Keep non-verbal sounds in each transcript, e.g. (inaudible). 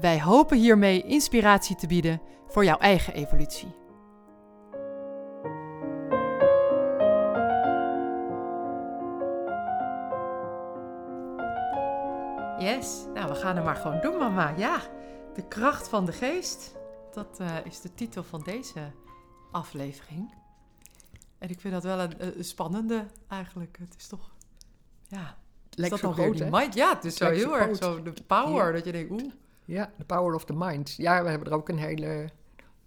Wij hopen hiermee inspiratie te bieden voor jouw eigen evolutie. Yes, nou we gaan er maar gewoon doen, mama. Ja, de kracht van de geest. Dat eh, is de titel van deze aflevering. En ik vind dat wel een, een spannende eigenlijk. Het is toch, ja, Lijkt is zo dat dan weer groot, mind? Ja, het is zo heel erg zo de power Ja. dat je denkt, oeh. Ja, The Power of the Mind. Ja, we hebben er ook een hele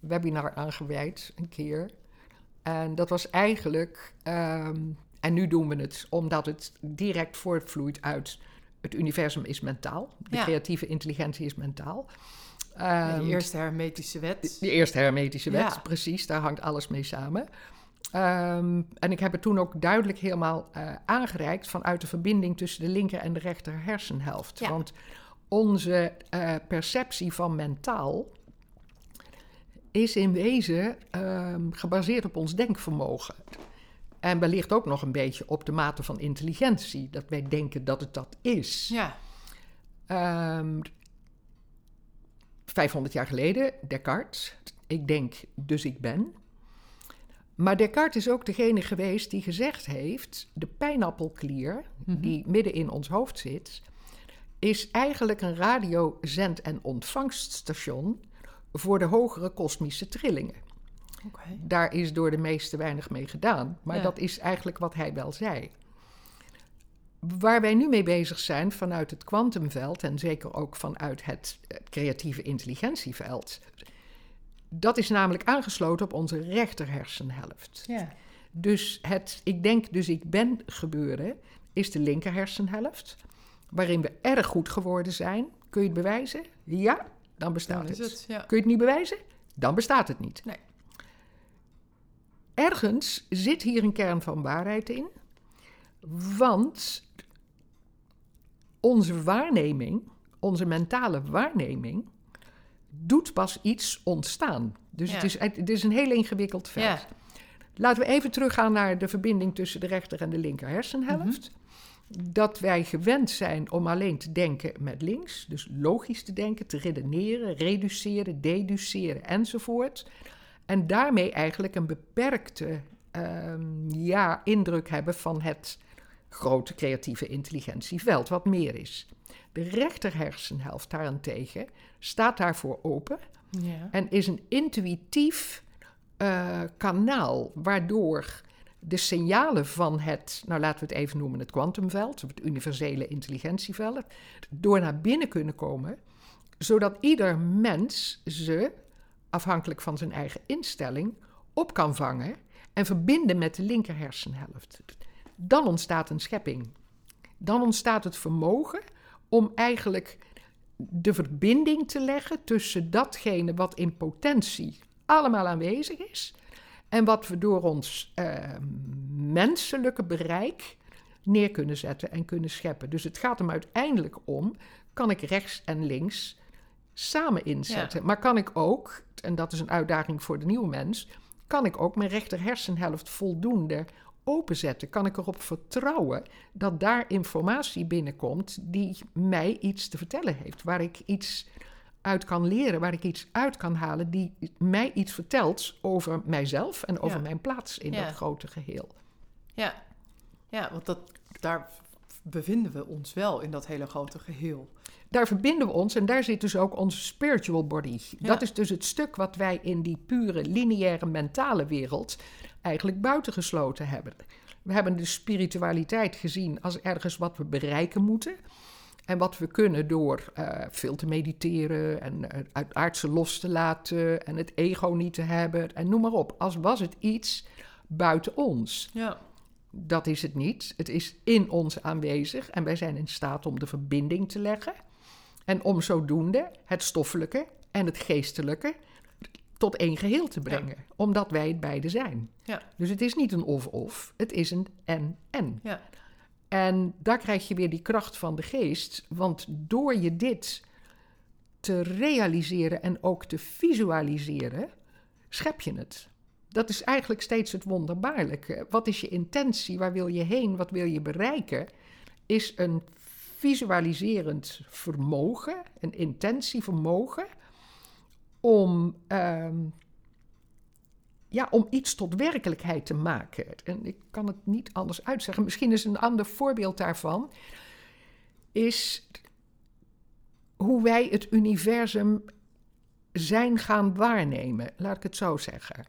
webinar aan gewijd, een keer. En dat was eigenlijk, ehm, en nu doen we het omdat het direct voortvloeit uit het universum is mentaal. De Ja. creatieve intelligentie is mentaal. Ja, Ehm, eerste hermetische wet. De eerste hermetische wet, Ja. precies, daar hangt alles mee samen. Ehm, en ik heb het toen ook duidelijk helemaal eh, aangereikt vanuit de verbinding tussen de linker en de rechter hersenhelft. Ja. Want onze eh, perceptie van mentaal is in wezen ehm, gebaseerd op ons denkvermogen. En wellicht ook nog een beetje op de mate van intelligentie, dat wij denken dat het dat is. Ja, Ehm 500 jaar geleden, Descartes. Ik denk, dus ik ben. Maar Descartes is ook degene geweest die gezegd heeft: de pijnappelklier, Mhm. die midden in ons hoofd zit, is eigenlijk een radio-, zend- en ontvangststation voor de hogere kosmische trillingen. Daar is door de meesten weinig mee gedaan, maar Ja. dat is eigenlijk wat hij wel zei. Waar wij nu mee bezig zijn vanuit het kwantumveld en zeker ook vanuit het, creatieve intelligentieveld, dat is namelijk aangesloten op onze rechterhersenhelft. Ja. Dus het ik denk, dus ik ben gebeuren is de linker hersenhelft, waarin we erg goed geworden zijn. Kun je het bewijzen? Ja, dan bestaat Dan het. het, ja. Kun je het niet bewijzen? Dan bestaat het niet. Nee. Ergens zit hier een kern van waarheid in, want onze waarneming, onze mentale waarneming, doet pas iets ontstaan. Dus Ja. het, is, het is een heel ingewikkeld veld. Ja. Laten we even teruggaan naar de verbinding tussen de rechter en de linker hersenhelft. Dat wij gewend zijn om alleen te denken met links, dus logisch te denken, te redeneren, reduceren, deduceren enzovoort. En daarmee eigenlijk een beperkte ehm, ja, indruk hebben van het grote creatieve intelligentieveld, wat meer is. De rechter hersenhelft daarentegen staat daarvoor open Ja. en is een intuïtief eh, kanaal waardoor de signalen van het, nou laten we het even noemen, het kwantumveld, het universele intelligentieveld, door naar binnen kunnen komen, zodat ieder mens ze, afhankelijk van zijn eigen instelling, op kan vangen en verbinden met de linker hersenhelft. Dan ontstaat een schepping. Dan ontstaat het vermogen om eigenlijk de verbinding te leggen tussen datgene wat in potentie allemaal aanwezig is en wat we door ons eh, menselijke bereik neer kunnen zetten en kunnen scheppen. Dus het gaat hem uiteindelijk om, kan ik rechts en links samen inzetten. Maar kan ik ook, en dat is een uitdaging voor de nieuwe mens, kan ik ook mijn rechter hersenhelft voldoende openzetten? Kan ik erop vertrouwen dat daar informatie binnenkomt die mij iets te vertellen heeft, waar ik iets uit kan leren, waar ik iets uit kan halen die mij iets vertelt over mijzelf en over Ja. mijn plaats in Ja. dat grote geheel. Ja. ja, want dat, daar bevinden we ons wel in dat hele grote geheel. Daar verbinden we ons en daar zit dus ook onze spiritual body. Ja. Dat is dus het stuk wat wij in die pure lineaire mentale wereld eigenlijk buitengesloten hebben. We hebben de spiritualiteit gezien als ergens wat we bereiken moeten. En wat we kunnen door eh, veel te mediteren en eh, het aardse los te laten en het ego niet te hebben en noem maar op. Als was het iets buiten ons. Ja. Dat is het niet. Het is in ons aanwezig en wij zijn in staat om de verbinding te leggen. En om zodoende het stoffelijke en het geestelijke tot één geheel te brengen. Omdat wij het beide zijn. Ja. Dus het is niet een of-of, het is een en-en. Ja. En daar krijg je weer die kracht van de geest. Want door je dit te realiseren en ook te visualiseren, schep je het. Dat is eigenlijk steeds het wonderbaarlijke. Wat is je intentie? Waar wil je heen? Wat wil je bereiken? Is een visualiserend vermogen, een intentievermogen, om, ehm, ja, om iets tot werkelijkheid te maken. En ik kan het niet anders uitzeggen. Misschien is een ander voorbeeld daarvan, is hoe wij het universum zijn gaan waarnemen, laat ik het zo zeggen.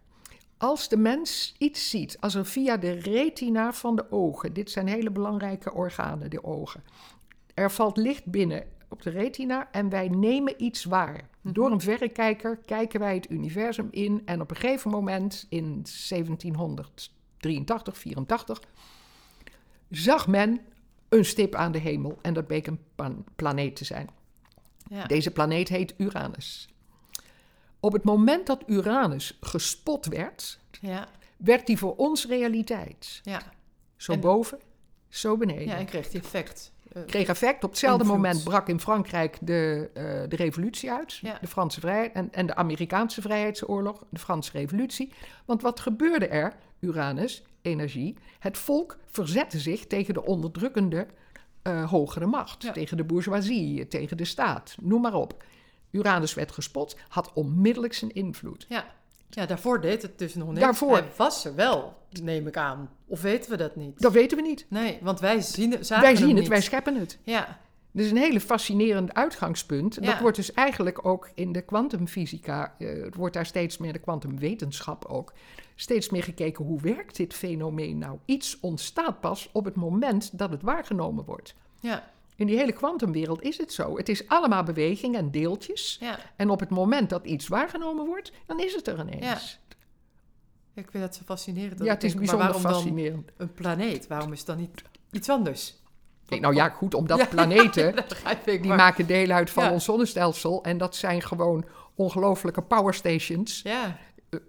Als de mens iets ziet, als er via de retina van de ogen, dit zijn hele belangrijke organen, de ogen, er valt licht binnen op de retina en wij nemen iets waar. Door een verrekijker kijken wij het universum in en op een gegeven moment in 1783, 84 zag men een stip aan de hemel en dat bleek een planeet te zijn. Ja. Deze planeet heet Uranus. Op het moment dat Uranus gespot werd, Ja. werd die voor ons realiteit. Ja. Zo En- boven, zo beneden. ja, en kreeg die effect. Eh, Kreeg effect. Op hetzelfde Invloed. moment brak in Frankrijk de, eh, de revolutie uit. Ja. De Franse vrijheid en, en de Amerikaanse vrijheidsoorlog, de Franse revolutie. Want wat gebeurde er? Uranus, energie. Het volk verzette zich tegen de onderdrukkende eh, hogere macht. Ja. Tegen de bourgeoisie, tegen de staat, noem maar op. Uranus werd gespot, had onmiddellijk zijn invloed. ja. Ja, daarvoor deed het dus nog niet. Daarvoor. Hij was er wel, neem ik aan. Of weten we dat niet? Dat weten we niet. Nee, want wij zien wij zien het, niet. wij scheppen het. Ja, is een hele fascinerend uitgangspunt. Ja. Dat wordt dus eigenlijk ook in de kwantumfysica, eh, het wordt daar steeds meer, de kwantumwetenschap ook, steeds meer gekeken hoe werkt dit fenomeen nou. Iets ontstaat pas op het moment dat het waargenomen wordt. ja, In die hele kwantumwereld is het zo. Het is allemaal beweging en deeltjes. ja. En op het moment dat iets waargenomen wordt, dan is het er ineens. Ja. Ik vind dat zo fascinerend. dat Ja, het is denk, bijzonder waarom fascinerend. dan een planeet? Waarom is dan niet iets anders? Nee, nou ja, goed, omdat Ja, (laughs) planeten, dat die maar- maken deel uit van ons zonnestelsel. En dat zijn gewoon ongelooflijke powerstations. Ja,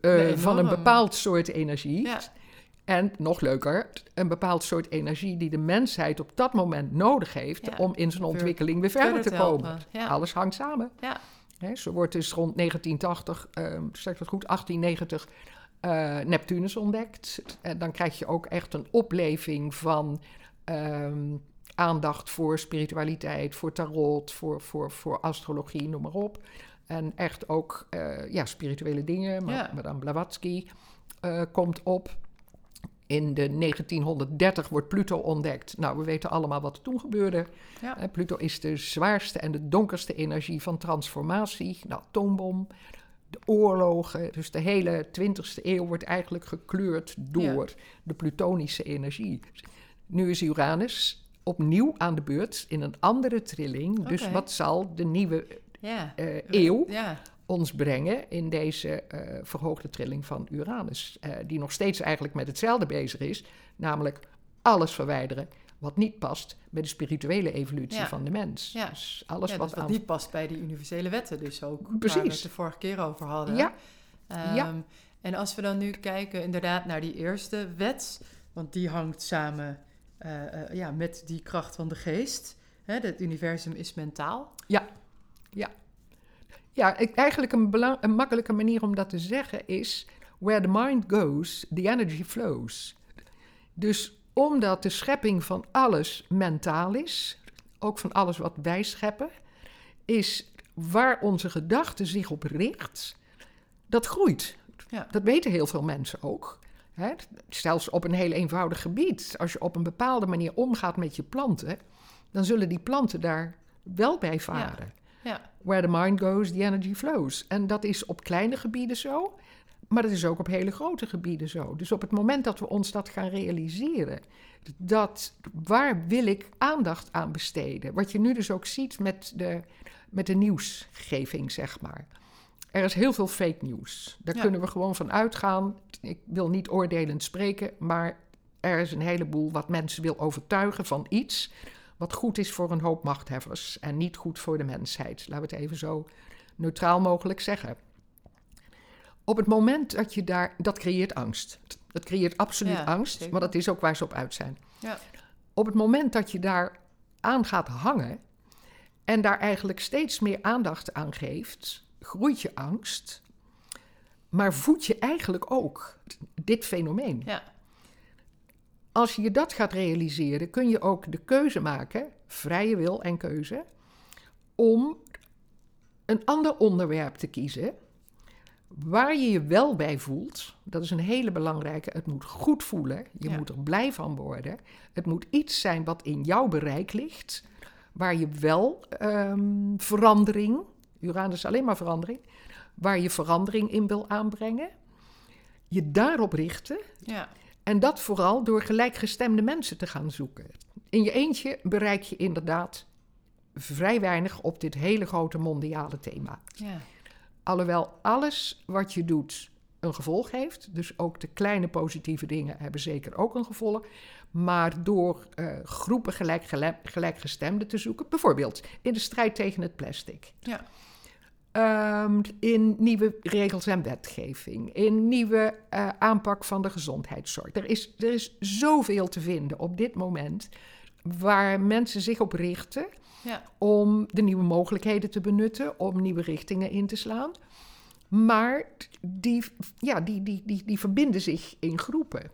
Ja, van een bepaald soort energie. En nog leuker, een bepaald soort energie die de mensheid op dat moment nodig heeft Ja. om in zijn ontwikkeling weer verder, te komen. Ja. Alles hangt samen. ja, zo wordt dus rond 1980, ehm zeg ik dat goed, 1890, eh, Neptunus ontdekt. En dan krijg je ook echt een opleving van ehm, aandacht voor spiritualiteit, voor tarot, voor, voor, voor astrologie, noem maar op. En echt ook eh, ja, spirituele dingen. Maar, Ja. Madame Blavatsky eh, komt op. In de 1930 wordt Pluto ontdekt. Nou, we weten allemaal wat er toen gebeurde. ja. Pluto is de zwaarste en de donkerste energie van transformatie. De atoombom, de oorlogen. Dus de hele 20e eeuw wordt eigenlijk gekleurd door de plutonische energie. Nu is Uranus opnieuw aan de beurt in een andere trilling. Dus wat zal de nieuwe eh, eeuw Ja, ons brengen in deze eh, verhoogde trilling van Uranus? eh, die nog steeds eigenlijk met hetzelfde bezig is, namelijk alles verwijderen wat niet past bij de spirituele evolutie Ja. van de mens. Ja. Dus alles ja, wat, dus wat aan... niet past bij die universele wetten dus ook. Waar we Precies. het de vorige keer over hadden. Ja. Ehm, Ja. En als we dan nu kijken inderdaad naar die eerste wet, want die hangt samen eh, ja, met die kracht van de geest. Hè, het universum is mentaal. Ja, ik- eigenlijk een, belang- een makkelijke manier om dat te zeggen is... Where the mind goes, the energy flows. Dus omdat de schepping van alles mentaal is... ook van alles wat wij scheppen... is waar onze gedachte zich op richt... dat groeit. Ja. Dat weten heel veel mensen ook. Hè? Zelfs op een heel eenvoudig gebied. Als je op een bepaalde manier omgaat met je planten... dan zullen die planten daar wel bij varen. Ja, Where the mind goes, the energy flows. En dat is op kleine gebieden zo, maar dat is ook op hele grote gebieden zo. Dus op het moment dat we ons dat gaan realiseren, dat waar wil ik aandacht aan besteden? Wat je nu dus ook ziet met de, met de nieuwsgeving, zeg maar. Er is heel veel fake nieuws. Daar Ja. kunnen we gewoon van uitgaan. Ik wil niet oordelend spreken, maar er is een heleboel wat mensen wil overtuigen van iets wat goed is voor een hoop machtheffers en niet goed voor de mensheid. Laten we het even zo neutraal mogelijk zeggen. Op het moment dat je daar, dat creëert angst. Dat creëert absoluut Ja, angst, zeker. maar dat is ook waar ze op uit zijn. Ja. Op het moment dat je daar aan gaat hangen en daar eigenlijk steeds meer aandacht aan geeft, groeit je angst, maar voed je eigenlijk ook dit fenomeen. Ja. Als je dat gaat realiseren, kun je ook de keuze maken, vrije wil en keuze, om een ander onderwerp te kiezen waar je je wel bij voelt. Dat is een hele belangrijke. Het moet goed voelen. Je Ja. moet er blij van worden. Het moet iets zijn wat in jouw bereik ligt, waar je wel ehm, verandering, Uranus is alleen maar verandering, waar je verandering in wil aanbrengen. Je daarop richten Ja. En dat vooral door gelijkgestemde mensen te gaan zoeken. In je eentje bereik je inderdaad vrij weinig op dit hele grote mondiale thema. Ja. Alhoewel alles wat je doet een gevolg heeft. Dus ook de kleine positieve dingen hebben zeker ook een gevolg. Maar door eh, groepen gelijk, gelijk, gelijkgestemden te zoeken, bijvoorbeeld in de strijd tegen het plastic. Ja. Ehm, in nieuwe regels en wetgeving, in nieuwe eh, aanpak van de gezondheidszorg. Er is, er is zoveel te vinden op dit moment waar mensen zich op richten Ja. om de nieuwe mogelijkheden te benutten, om nieuwe richtingen in te slaan. Maar die, ja, die, die, die, die verbinden zich in groepen.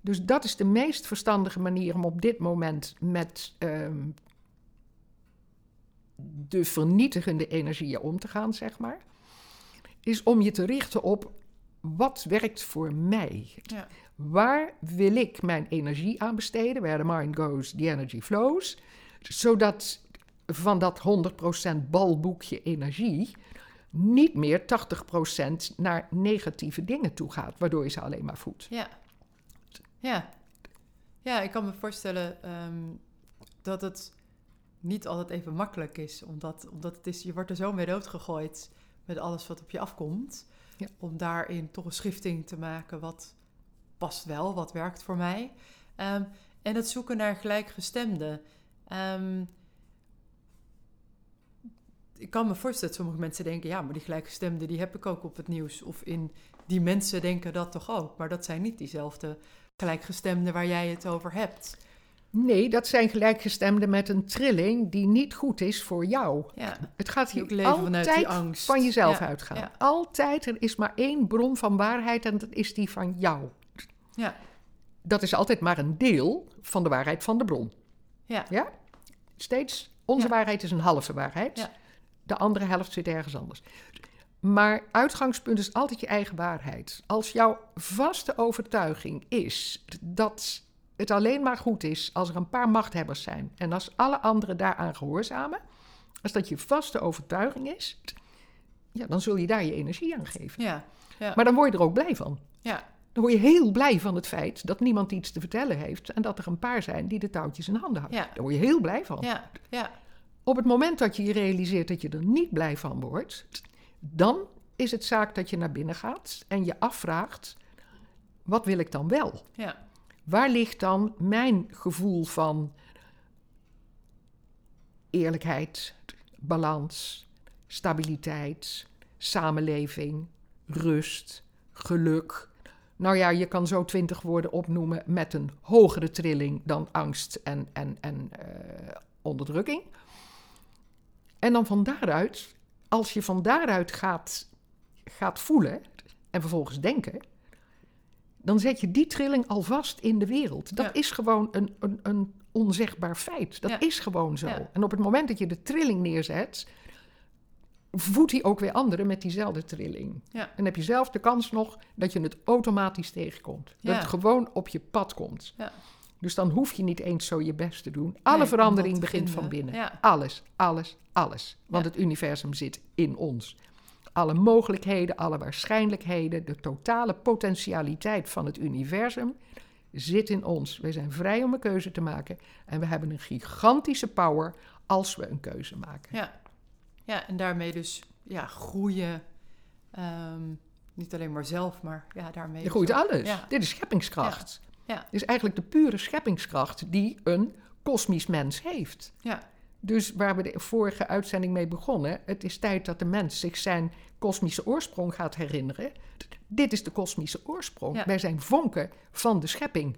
Dus dat is de meest verstandige manier om op dit moment met ehm, de vernietigende energieën om te gaan, zeg maar. Is om je te richten op wat werkt voor mij. Ja. Waar wil ik mijn energie aan besteden? Where the mind goes, the energy flows. Zodat van dat 100% balboekje energie niet meer 80% naar negatieve dingen toe gaat, waardoor je ze alleen maar voedt. Ja. Ja. Ja, ik kan me voorstellen ehm, dat het niet altijd even makkelijk is. Omdat, omdat het is, je wordt er zo mee doodgegooid met alles wat op je afkomt. Ja. Om daarin toch een schifting te maken wat past wel, wat werkt voor mij. Ehm, en het zoeken naar gelijkgestemden. Ehm, ik kan me voorstellen dat sommige mensen denken... ja, maar die gelijkgestemden die heb ik ook op het nieuws. Of in die mensen denken dat toch ook. Maar dat zijn niet diezelfde gelijkgestemden waar jij het over hebt. Nee, dat zijn gelijkgestemden met een trilling die niet goed is voor jou. Ja, Het gaat hier leven vanuit die altijd angst. van jezelf Ja, uitgaan. ja. Altijd, er is maar één bron van waarheid en dat is die van jou. Ja. Dat is altijd maar een deel van de waarheid van de bron. Ja. Ja? Steeds, onze waarheid is een halve waarheid. Ja. De andere helft zit ergens anders. Maar uitgangspunt is altijd je eigen waarheid. Als jouw vaste overtuiging is dat het alleen maar goed is als er een paar machthebbers zijn en als alle anderen daaraan gehoorzamen, als dat je vaste overtuiging is, ja, dan zul je daar je energie aan geven. Ja, ja, Maar dan word je er ook blij van. ja, Dan word je heel blij van het feit dat niemand iets te vertellen heeft en dat er een paar zijn die de touwtjes in handen houden. Ja. Daar word je heel blij van. ja, ja, Op het moment dat je je realiseert dat je er niet blij van wordt, dan is het zaak dat je naar binnen gaat en je afvraagt: wat wil ik dan wel? ja, Waar ligt dan mijn gevoel van eerlijkheid, balans, stabiliteit, samenleving, rust, geluk? Nou ja, je kan zo twintig woorden opnoemen met een hogere trilling dan angst en, en, en eh, onderdrukking. En dan van daaruit, als je van daaruit gaat, gaat voelen en vervolgens denken, dan zet je die trilling alvast in de wereld. Dat Ja. is gewoon een, een, een onzegbaar feit. Dat Ja. is gewoon zo. Ja. En op het moment dat je de trilling neerzet, voedt hij ook weer anderen met diezelfde trilling. Ja. En dan heb je zelf de kans nog dat je het automatisch tegenkomt. Dat het gewoon op je pad komt. Ja. Dus dan hoef je niet eens zo je best te doen. Alle Nee, verandering begint van binnen. Ja. Alles, alles, alles. Want het universum zit in ons. Alle mogelijkheden, alle waarschijnlijkheden, de totale potentialiteit van het universum zit in ons. We zijn vrij om een keuze te maken. En we hebben een gigantische power als we een keuze maken. ja. Ja, en daarmee dus ja, groeien. ehm, niet alleen maar zelf, maar ja, daarmee. Je groeit dus alles. Ja, Dit is scheppingskracht. Ja. Dit is eigenlijk de pure scheppingskracht die een kosmisch mens heeft. ja, Dus waar we de vorige uitzending mee begonnen, het is tijd dat de mens zich zijn kosmische oorsprong gaat herinneren. Dit is de kosmische oorsprong. Ja. Wij zijn vonken van de schepping.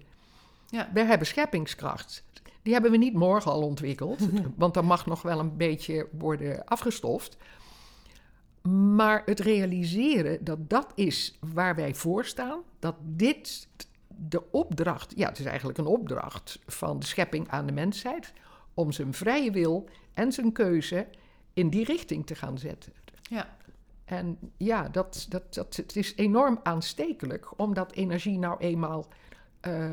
Ja. Wij hebben scheppingskracht. Die hebben we niet morgen al ontwikkeld, (laughs) want dan mag nog wel een beetje worden afgestoft. Maar het realiseren dat dat is waar wij voor staan, dat dit de opdracht, ja, het is eigenlijk een opdracht van de schepping aan de mensheid, om zijn vrije wil en zijn keuze in die richting te gaan zetten. Ja. En ja, dat, dat, dat, het is enorm aanstekelijk, omdat energie nou eenmaal eh,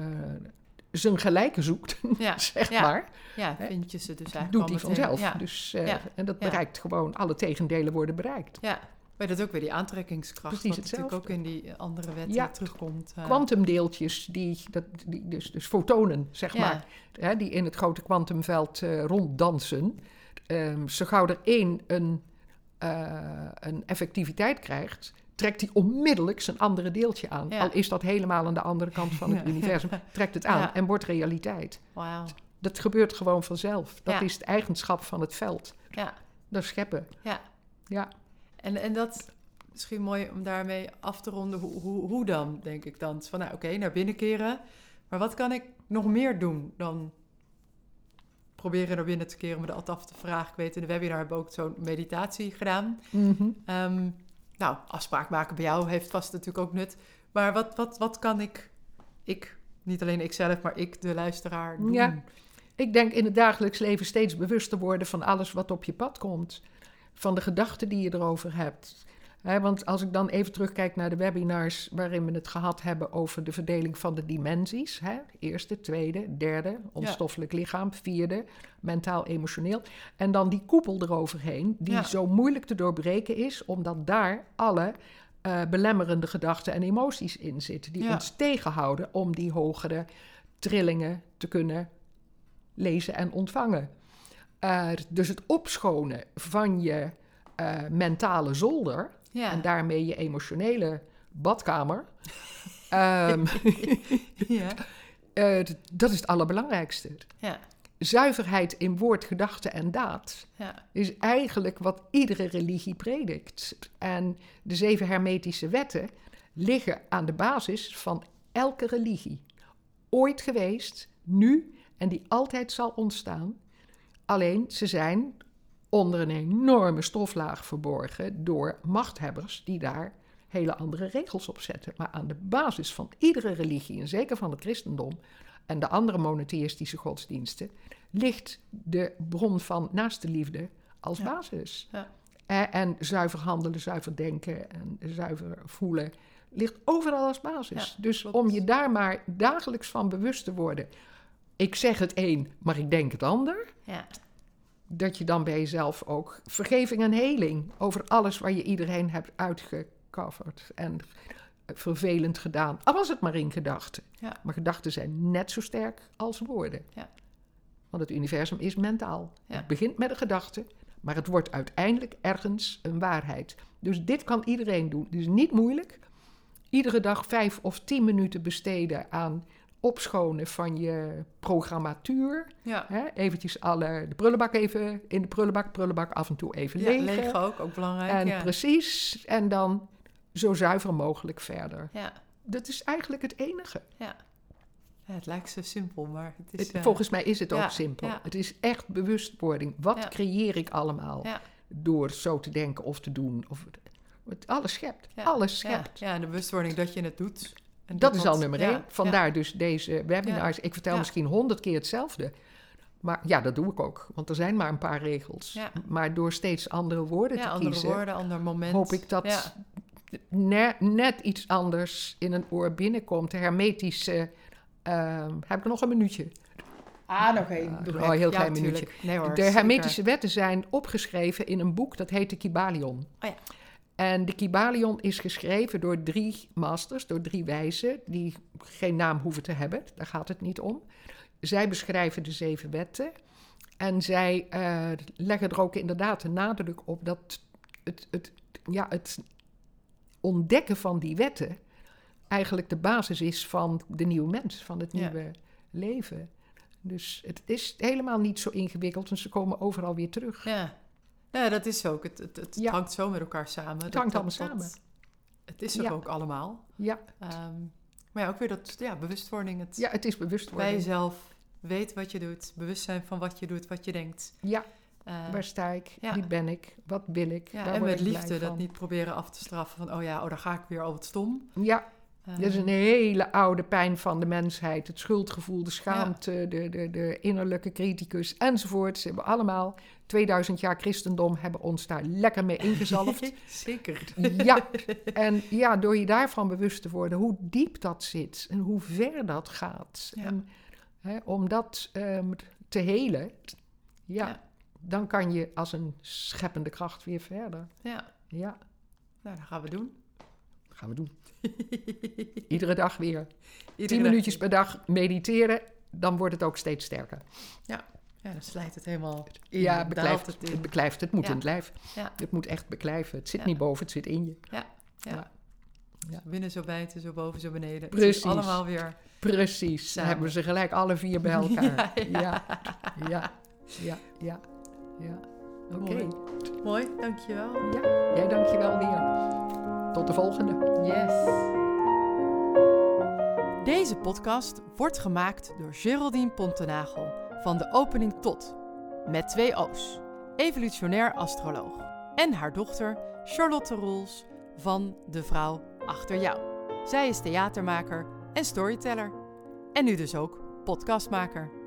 zijn gelijke zoekt, (laughs) Ja. zeg Ja. maar. Ja, vind je ze dus eigenlijk Doet meteen. vanzelf. Ja. Dus, eh. En dat bereikt gewoon, alle tegendelen worden bereikt. ja. Maar dat ook weer die aantrekkingskracht. Precies wat natuurlijk ook in die andere wetten Ja. terugkomt. eh. Kwantumdeeltjes, die, dat, die, dus, dus fotonen, zeg Ja. maar, hè, die in het grote kwantumveld eh, ronddansen. Ehm, zo gauw er één een, eh, een effectiviteit krijgt, trekt hij onmiddellijk zijn andere deeltje aan. Ja. Al is dat helemaal aan de andere kant van het universum, (laughs) trekt het aan en wordt realiteit. Wauw. Dat gebeurt gewoon vanzelf. Dat is het eigenschap van het veld. Ja. Dat scheppen. Ja. Ja. En, en dat misschien mooi om daarmee af te ronden. Hoe, hoe, hoe dan, denk ik dan? Van, nou, oké, naar binnen keren. Maar wat kan ik nog meer doen dan proberen naar binnen te keren, me dat af te vragen? Ik weet, in de webinar hebben we ook zo'n meditatie gedaan. Mhm. Ehm, nou, afspraak maken bij jou heeft vast natuurlijk ook nut. Maar wat, wat, wat kan ik, ik, niet alleen ikzelf, maar ik, de luisteraar, doen? Ja. Ik denk in het dagelijks leven steeds bewuster worden van alles wat op je pad komt. Van de gedachten die je erover hebt. Want als ik dan even terugkijk naar de webinars waarin we het gehad hebben over de verdeling van de dimensies. Eerste, tweede, derde, onstoffelijk lichaam, vierde, mentaal-emotioneel. En dan die koepel eroverheen, die Ja. zo moeilijk te doorbreken is, omdat daar alle eh, belemmerende gedachten en emoties in zitten. Die Ja. ons tegenhouden om die hogere trillingen te kunnen lezen en ontvangen. Dus het opschonen van je eh, mentale zolder Ja. en daarmee je emotionele badkamer. (laughs) ehm, ja. (laughs) eh, dat is het allerbelangrijkste. Ja. Zuiverheid in woord, gedachte en daad is eigenlijk wat iedere religie predikt. En de zeven hermetische wetten liggen aan de basis van elke religie. Ooit geweest, nu en die altijd zal ontstaan. Alleen ze zijn onder een enorme stoflaag verborgen door machthebbers die daar hele andere regels op zetten. Maar aan de basis van iedere religie, en zeker van het christendom en de andere monotheïstische godsdiensten, ligt de bron van naaste liefde als Ja. basis. Ja. En, en zuiver handelen, zuiver denken en zuiver voelen ligt overal als basis. Ja, dus om je daar maar dagelijks van bewust te worden. Ik zeg het een, maar ik denk het ander. Ja. Dat je dan bij jezelf ook vergeving en heling over alles waar je iedereen hebt uitgecoverd en vervelend gedaan. Al was het maar in gedachten. Ja. Maar gedachten zijn net zo sterk als woorden. Ja. Want het universum is mentaal. Ja. Het begint met een gedachte, maar het wordt uiteindelijk ergens een waarheid. Dus dit kan iedereen doen. Het is niet moeilijk. Iedere dag vijf of tien minuten besteden aan opschonen van je programmatuur. Ja. Hè? Eventjes alle, de prullenbak even in de prullenbak, prullenbak af en toe even Ja, legen. leeg ook, ook belangrijk. En ja. precies, en dan zo zuiver mogelijk verder. Ja. Dat is eigenlijk het enige. Ja. ja, het lijkt zo simpel, maar het is... Het- eh, Volgens mij is het ook simpel. Het is echt bewustwording. Wat creëer ik allemaal door zo te denken of te doen? Of, alles schept. Alles schept. Ja, en de bewustwording dat je het doet. En Dat is al nummer ja, één. Vandaar dus deze webinars. Ik vertel Ja. misschien honderd keer hetzelfde. Maar ja, dat doe ik ook. Want er zijn maar een paar regels. Ja. Maar door steeds andere woorden Ja, te andere kiezen... woorden, ander moment. hoop ik dat Ja. ne- net iets anders in een oor binnenkomt. De hermetische... ehm, heb ik nog een minuutje? Ah, nog één. Oh, gek. heel Ja, klein minuutje. Nee hoor, de zeker. hermetische wetten zijn opgeschreven in een boek dat heet de Kybalion. Oh ja. En de Kybalion is geschreven door drie masters, door drie wijzen, die geen naam hoeven te hebben, daar gaat het niet om. Zij beschrijven de zeven wetten en zij eh, leggen er ook inderdaad de nadruk op dat het, het, ja, het ontdekken van die wetten eigenlijk de basis is van de nieuwe mens, van het Ja. nieuwe leven. Dus het is helemaal niet zo ingewikkeld en ze komen overal weer terug. Ja, ja dat is ook. Het, het, het Ja. hangt zo met elkaar samen. Het hangt allemaal samen. Het is er Ja. ook allemaal. Ja, Ehm, maar ja, ook weer dat ja, bewustwording. Het ja het is bij bewustwording. jezelf weet wat je doet. Bewust zijn van wat je doet, wat je denkt. Ja, Eh, waar sta ik? ja. Wie ben ik? Wat wil ik? ja, en met liefde dat niet proberen af te straffen van... oh ja, oh, daar ga ik weer, oh wat stom. Ja, Dat is een hele oude pijn van de mensheid. Het schuldgevoel, de schaamte, de, de, de innerlijke criticus enzovoort. Ze hebben allemaal 2000 jaar christendom hebben ons daar lekker mee ingezalfd. (laughs) Zeker. Ja, (laughs) en ja, door je daarvan bewust te worden hoe diep dat zit en hoe ver dat gaat. Ja. En hè, om dat ehm, te helen, ja, Ja. dan kan je als een scheppende kracht weer verder. Ja, Ja, nou, dat gaan we doen. Gaan we doen. (laughs) Iedere dag weer. Iedere Tien dag- minuutjes per dag mediteren, dan wordt het ook steeds sterker. Ja, dan slijt het helemaal in. Ja, beklijft, het het, beklijft, het moet Ja. in het lijf. Ja. Het moet echt beklijven. Het zit Ja. niet boven, het zit in je. Ja. Ja. Ja. Binnen, zo buiten, zo boven, zo beneden. Precies. allemaal weer... Precies, dan Samen. hebben we ze gelijk alle vier bij (laughs) elkaar. Ja, ja, ja, ja, ja. ja. Oké, Mooi. Mooi, dankjewel. ja, jij dankjewel weer. Tot de volgende. Yes. Deze podcast wordt gemaakt door Geraldine Pontenagel van de opening tot, met twee O's, evolutionair astroloog, en haar dochter Charlotte Roels van De Vrouw Achter Jou. Zij is theatermaker en storyteller. En nu dus ook podcastmaker.